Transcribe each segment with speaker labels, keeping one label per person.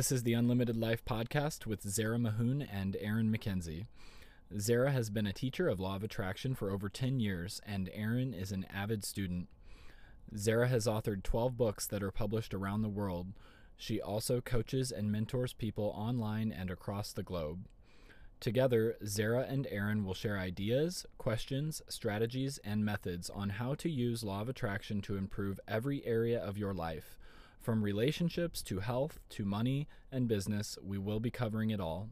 Speaker 1: This is the Unlimited Life podcast with Zara Mahoon and Aaron McKenzie. Zara has been a teacher of Law of Attraction for over 10 years, and Aaron is an avid student. Zara has authored 12 books that are published around the world. She also coaches and mentors people online and across the globe. Together, Zara and Aaron will share ideas, questions, strategies, and methods on how to use Law of Attraction to improve every area of your life. From relationships to health to money and business, we will be covering it all.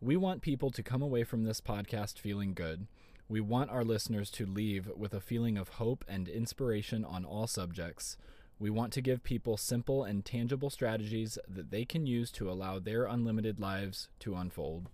Speaker 1: We want people to come away from this podcast feeling good. We want our listeners to leave with a feeling of hope and inspiration on all subjects. We want to give people simple and tangible strategies that they can use to allow their unlimited lives to unfold.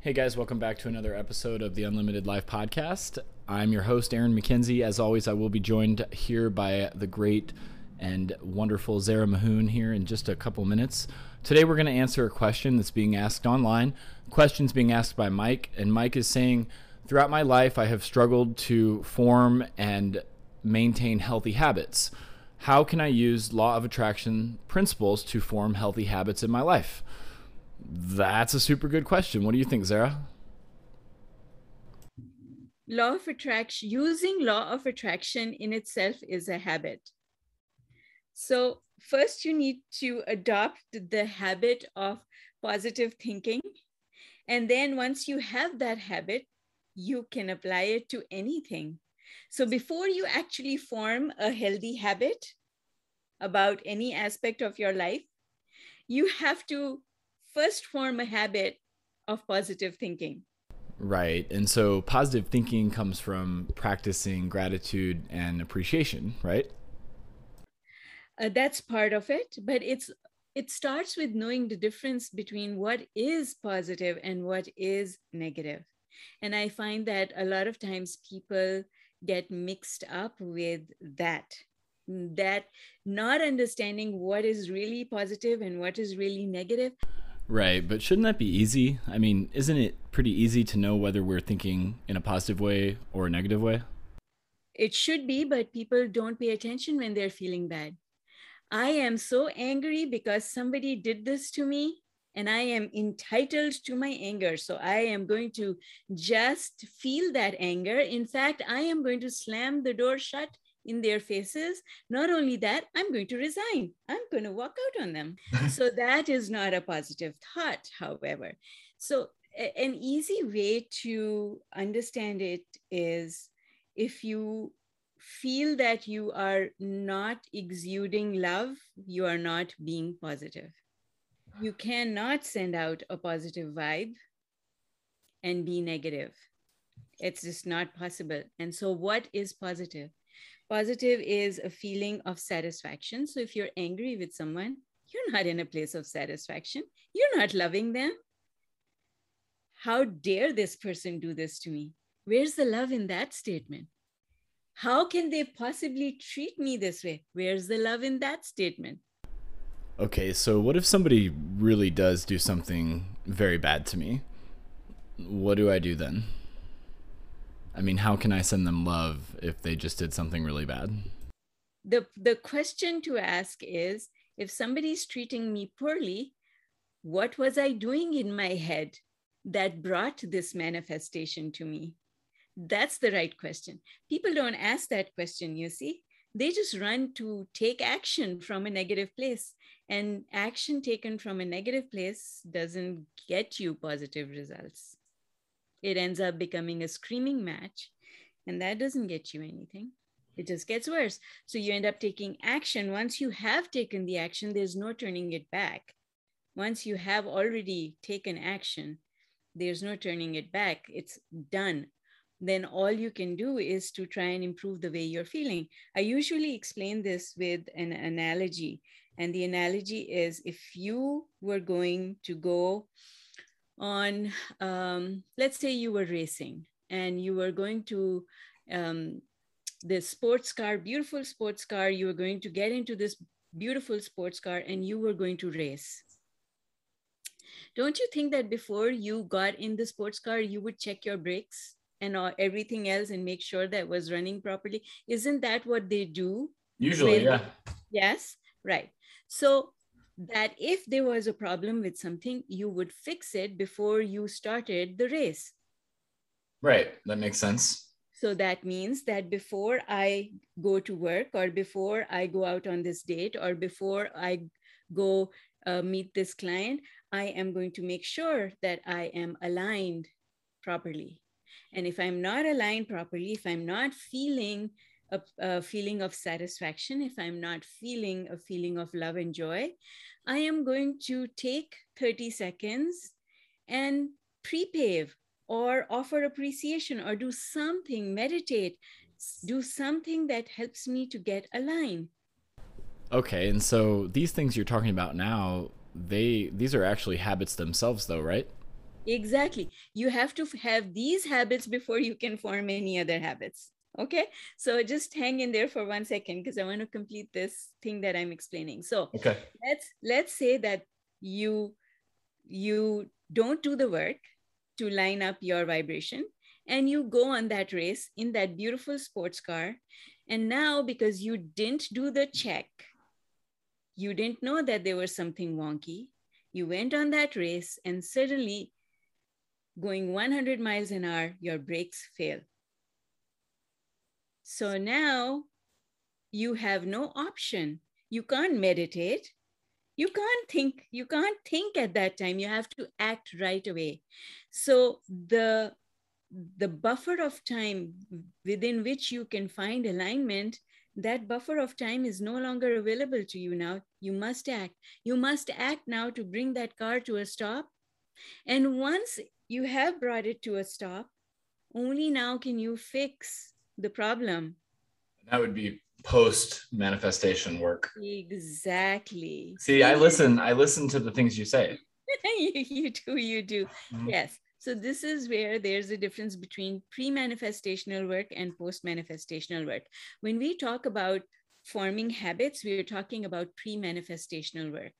Speaker 1: Hey guys, welcome back to another episode of the Unlimited Life podcast. I'm your host, Aaron McKenzie. As always, I will be joined here by the great and wonderful Zara Mahoon here in just a couple minutes. Today, we're going to answer a question that's being asked online. Questions being asked by Mike, and Mike is saying, Throughout my life, I have struggled to form and maintain healthy habits. How can I use law of attraction principles to form healthy habits in my life? That's a super good question. What do you think, Zara?
Speaker 2: Law of attraction, using law of attraction in itself is a habit. So, first, you need to adopt the habit of positive thinking. And then, once you have that habit, you can apply it to anything. So, before you actually form a healthy habit about any aspect of your life, you have to first form a habit of positive thinking.
Speaker 1: Right. And so positive thinking comes from practicing gratitude and appreciation, right?
Speaker 2: uh, that's part of it but it's it starts with knowing the difference between what is positive and what is negative and i find that a lot of times people get mixed up with that that not understanding what is really positive and what is really negative
Speaker 1: Right, but shouldn't that be easy? I mean, isn't it pretty easy to know whether we're thinking in a positive way or a negative way?
Speaker 2: It should be, but people don't pay attention when they're feeling bad. I am so angry because somebody did this to me and I am entitled to my anger. So I am going to just feel that anger. In fact, I am going to slam the door shut in their faces. Not only that, I'm going to resign. I'm going to walk out on them. so that is not a positive thought, however. So, a- an easy way to understand it is if you feel that you are not exuding love, you are not being positive. You cannot send out a positive vibe and be negative. It's just not possible. And so, what is positive? Positive is a feeling of satisfaction. So, if you're angry with someone, you're not in a place of satisfaction. You're not loving them. How dare this person do this to me? Where's the love in that statement? How can they possibly treat me this way? Where's the love in that statement?
Speaker 1: Okay, so what if somebody really does do something very bad to me? What do I do then? I mean, how can I send them love if they just did something really bad?
Speaker 2: The, the question to ask is if somebody's treating me poorly, what was I doing in my head that brought this manifestation to me? That's the right question. People don't ask that question, you see. They just run to take action from a negative place. And action taken from a negative place doesn't get you positive results. It ends up becoming a screaming match, and that doesn't get you anything. It just gets worse. So you end up taking action. Once you have taken the action, there's no turning it back. Once you have already taken action, there's no turning it back. It's done then all you can do is to try and improve the way you're feeling. I usually explain this with an analogy. And the analogy is if you were going to go on, um, let's say you were racing and you were going to um, the sports car, beautiful sports car, you were going to get into this beautiful sports car and you were going to race. Don't you think that before you got in the sports car, you would check your brakes? and everything else and make sure that was running properly. Isn't that what they do?
Speaker 1: Usually, yeah.
Speaker 2: Yes, right. So that if there was a problem with something, you would fix it before you started the race.
Speaker 1: Right. That makes sense.
Speaker 2: So that means that before I go to work or before I go out on this date or before I go uh, meet this client, I am going to make sure that I am aligned properly. And if I'm not aligned properly, if I'm not feeling a, a, feeling of satisfaction, if I'm not feeling a feeling of love and joy, I am going to take 30 seconds and pre-pave or offer appreciation or do something, meditate, do something that helps me to get aligned.
Speaker 1: Okay, and so these things you're talking about now, they these are actually habits themselves though, right?
Speaker 2: Exactly. You have to have these habits before you can form any other habits. Okay. So just hang in there for one second because I want to complete this thing that I'm explaining. So
Speaker 1: okay.
Speaker 2: let's let's say that you you don't do the work to line up your vibration and you go on that race in that beautiful sports car. And now because you didn't do the check, you didn't know that there was something wonky. You went on that race and suddenly going 100 miles an hour, your brakes fail. So now you have no option. You can't meditate. You can't think. You can't think at that time. You have to act right away. So the the buffer of time within which you can find alignment that buffer of time is no longer available to you now you must act you must act now to bring that car to a stop and once you have brought it to a stop. Only now can you fix the problem.
Speaker 1: That would be post manifestation work.
Speaker 2: Exactly.
Speaker 1: See, I listen, I listen to the things you say.
Speaker 2: you, you do, you do. Mm-hmm. Yes. So this is where there's a difference between pre-manifestational work and post-manifestational work. When we talk about forming habits, we're talking about pre-manifestational work,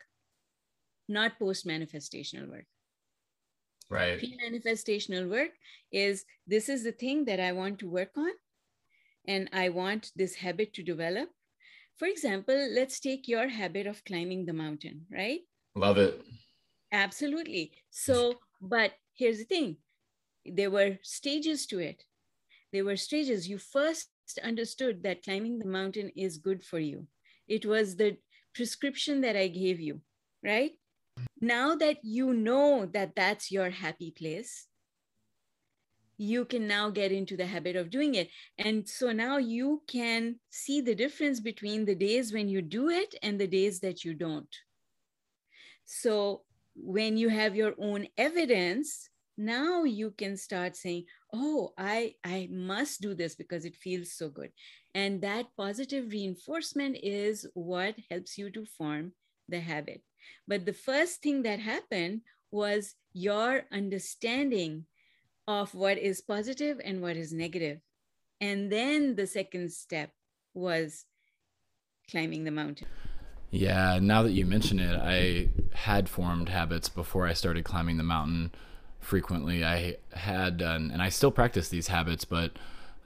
Speaker 2: not post-manifestational work.
Speaker 1: Right.
Speaker 2: Pre-manifestational work is this is the thing that I want to work on, and I want this habit to develop. For example, let's take your habit of climbing the mountain, right?
Speaker 1: Love it.
Speaker 2: Absolutely. So, but here's the thing there were stages to it. There were stages. You first understood that climbing the mountain is good for you. It was the prescription that I gave you, right? now that you know that that's your happy place you can now get into the habit of doing it. And so now you can see the difference between the days when you do it and the days that you don't. So when you have your own evidence now you can start saying oh i i must do this because it feels so good. And that positive reinforcement is what helps you to form the habit. But the first thing that happened was your understanding of what is positive and what is negative. And then the second step was climbing the mountain.
Speaker 1: Yeah, now that you mention it, I had formed habits before I started climbing the mountain frequently. I had, done, and I still practice these habits, but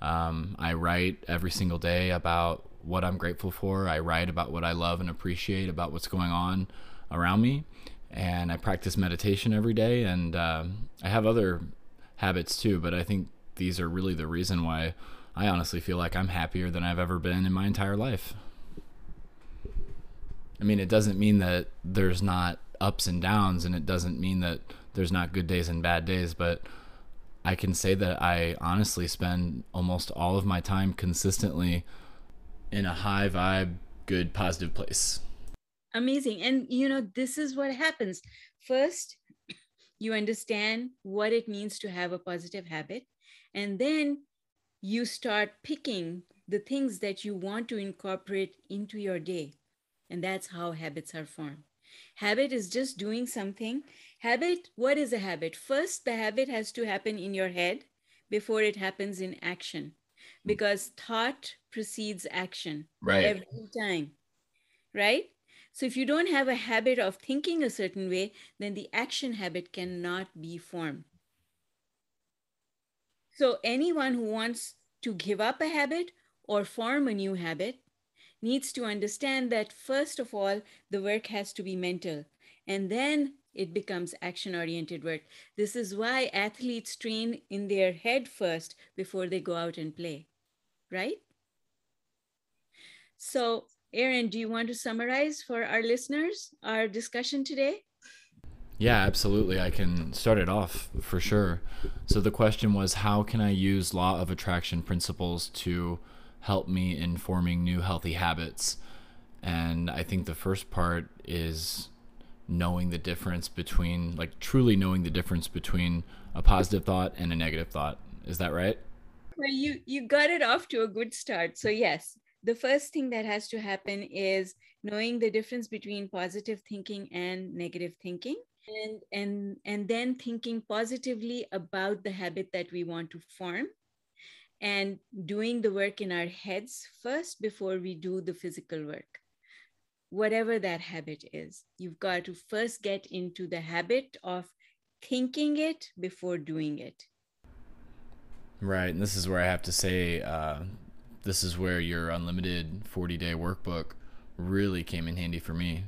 Speaker 1: um, I write every single day about what I'm grateful for. I write about what I love and appreciate about what's going on around me. And I practice meditation every day, and uh, I have other habits too. But I think these are really the reason why I honestly feel like I'm happier than I've ever been in my entire life. I mean, it doesn't mean that there's not ups and downs, and it doesn't mean that there's not good days and bad days, but I can say that I honestly spend almost all of my time consistently in a high vibe, good, positive place
Speaker 2: amazing and you know this is what happens first you understand what it means to have a positive habit and then you start picking the things that you want to incorporate into your day and that's how habits are formed. Habit is just doing something. Habit what is a habit? First the habit has to happen in your head before it happens in action because thought precedes action
Speaker 1: right.
Speaker 2: every time right so if you don't have a habit of thinking a certain way, then the action habit cannot be formed. So anyone who wants to give up a habit or form a new habit needs to understand that first of all, the work has to be mental. And then it becomes action oriented work. This is why athletes train in their head first before they go out and play, right? So, Aaron, do you want to summarize for our listeners our discussion today?
Speaker 1: Yeah, absolutely. I can start it off for sure. So, the question was how can I use law of attraction principles to help me in forming new healthy habits? And I think the first part is knowing the difference between like truly knowing the difference between a positive thought and a negative thought is that right
Speaker 2: well you you got it off to a good start so yes the first thing that has to happen is knowing the difference between positive thinking and negative thinking and and and then thinking positively about the habit that we want to form and doing the work in our heads first before we do the physical work whatever that habit is. You've got to first get into the habit of thinking it before doing it.
Speaker 1: Right. And this is where I have to say, uh, this is where your unlimited 40 day workbook really came in handy for me.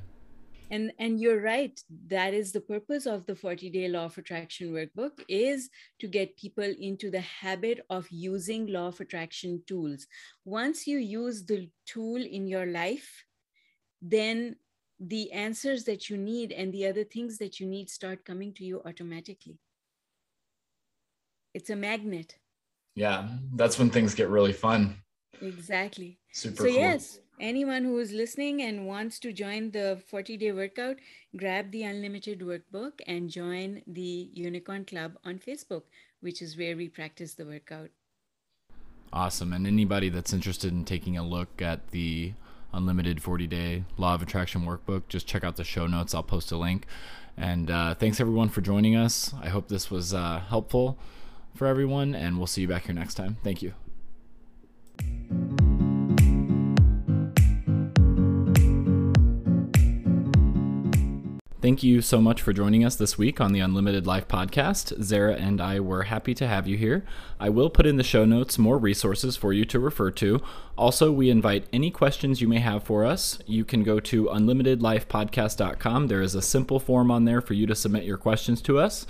Speaker 2: And, and you're right. That is the purpose of the 40 day law of attraction workbook is to get people into the habit of using law of attraction tools. Once you use the tool in your life, then the answers that you need and the other things that you need start coming to you automatically. It's a magnet.
Speaker 1: Yeah, that's when things get really fun.
Speaker 2: Exactly.
Speaker 1: Super
Speaker 2: so, cool. yes, anyone who is listening and wants to join the 40 day workout, grab the Unlimited Workbook and join the Unicorn Club on Facebook, which is where we practice the workout.
Speaker 1: Awesome. And anybody that's interested in taking a look at the unlimited 40 day law of attraction workbook just check out the show notes i'll post a link and uh, thanks everyone for joining us i hope this was uh, helpful for everyone and we'll see you back here next time thank you Thank you so much for joining us this week on the Unlimited Life podcast. Zara and I were happy to have you here. I will put in the show notes more resources for you to refer to. Also, we invite any questions you may have for us. You can go to unlimitedlifepodcast.com. There is a simple form on there for you to submit your questions to us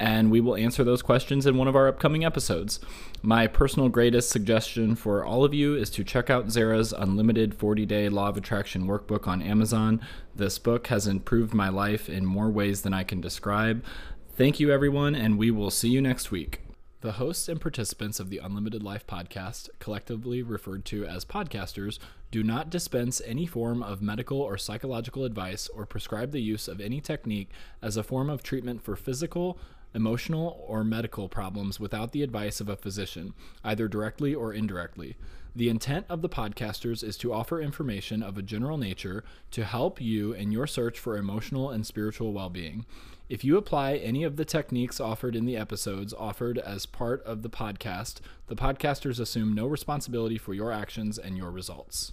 Speaker 1: and we will answer those questions in one of our upcoming episodes. My personal greatest suggestion for all of you is to check out Zara's Unlimited 40 Day Law of Attraction Workbook on Amazon. This book has improved my life in more ways than I can describe. Thank you, everyone, and we will see you next week. The hosts and participants of the Unlimited Life podcast, collectively referred to as podcasters, do not dispense any form of medical or psychological advice or prescribe the use of any technique as a form of treatment for physical, emotional, or medical problems without the advice of a physician, either directly or indirectly. The intent of the podcasters is to offer information of a general nature to help you in your search for emotional and spiritual well being. If you apply any of the techniques offered in the episodes offered as part of the podcast, the podcasters assume no responsibility for your actions and your results.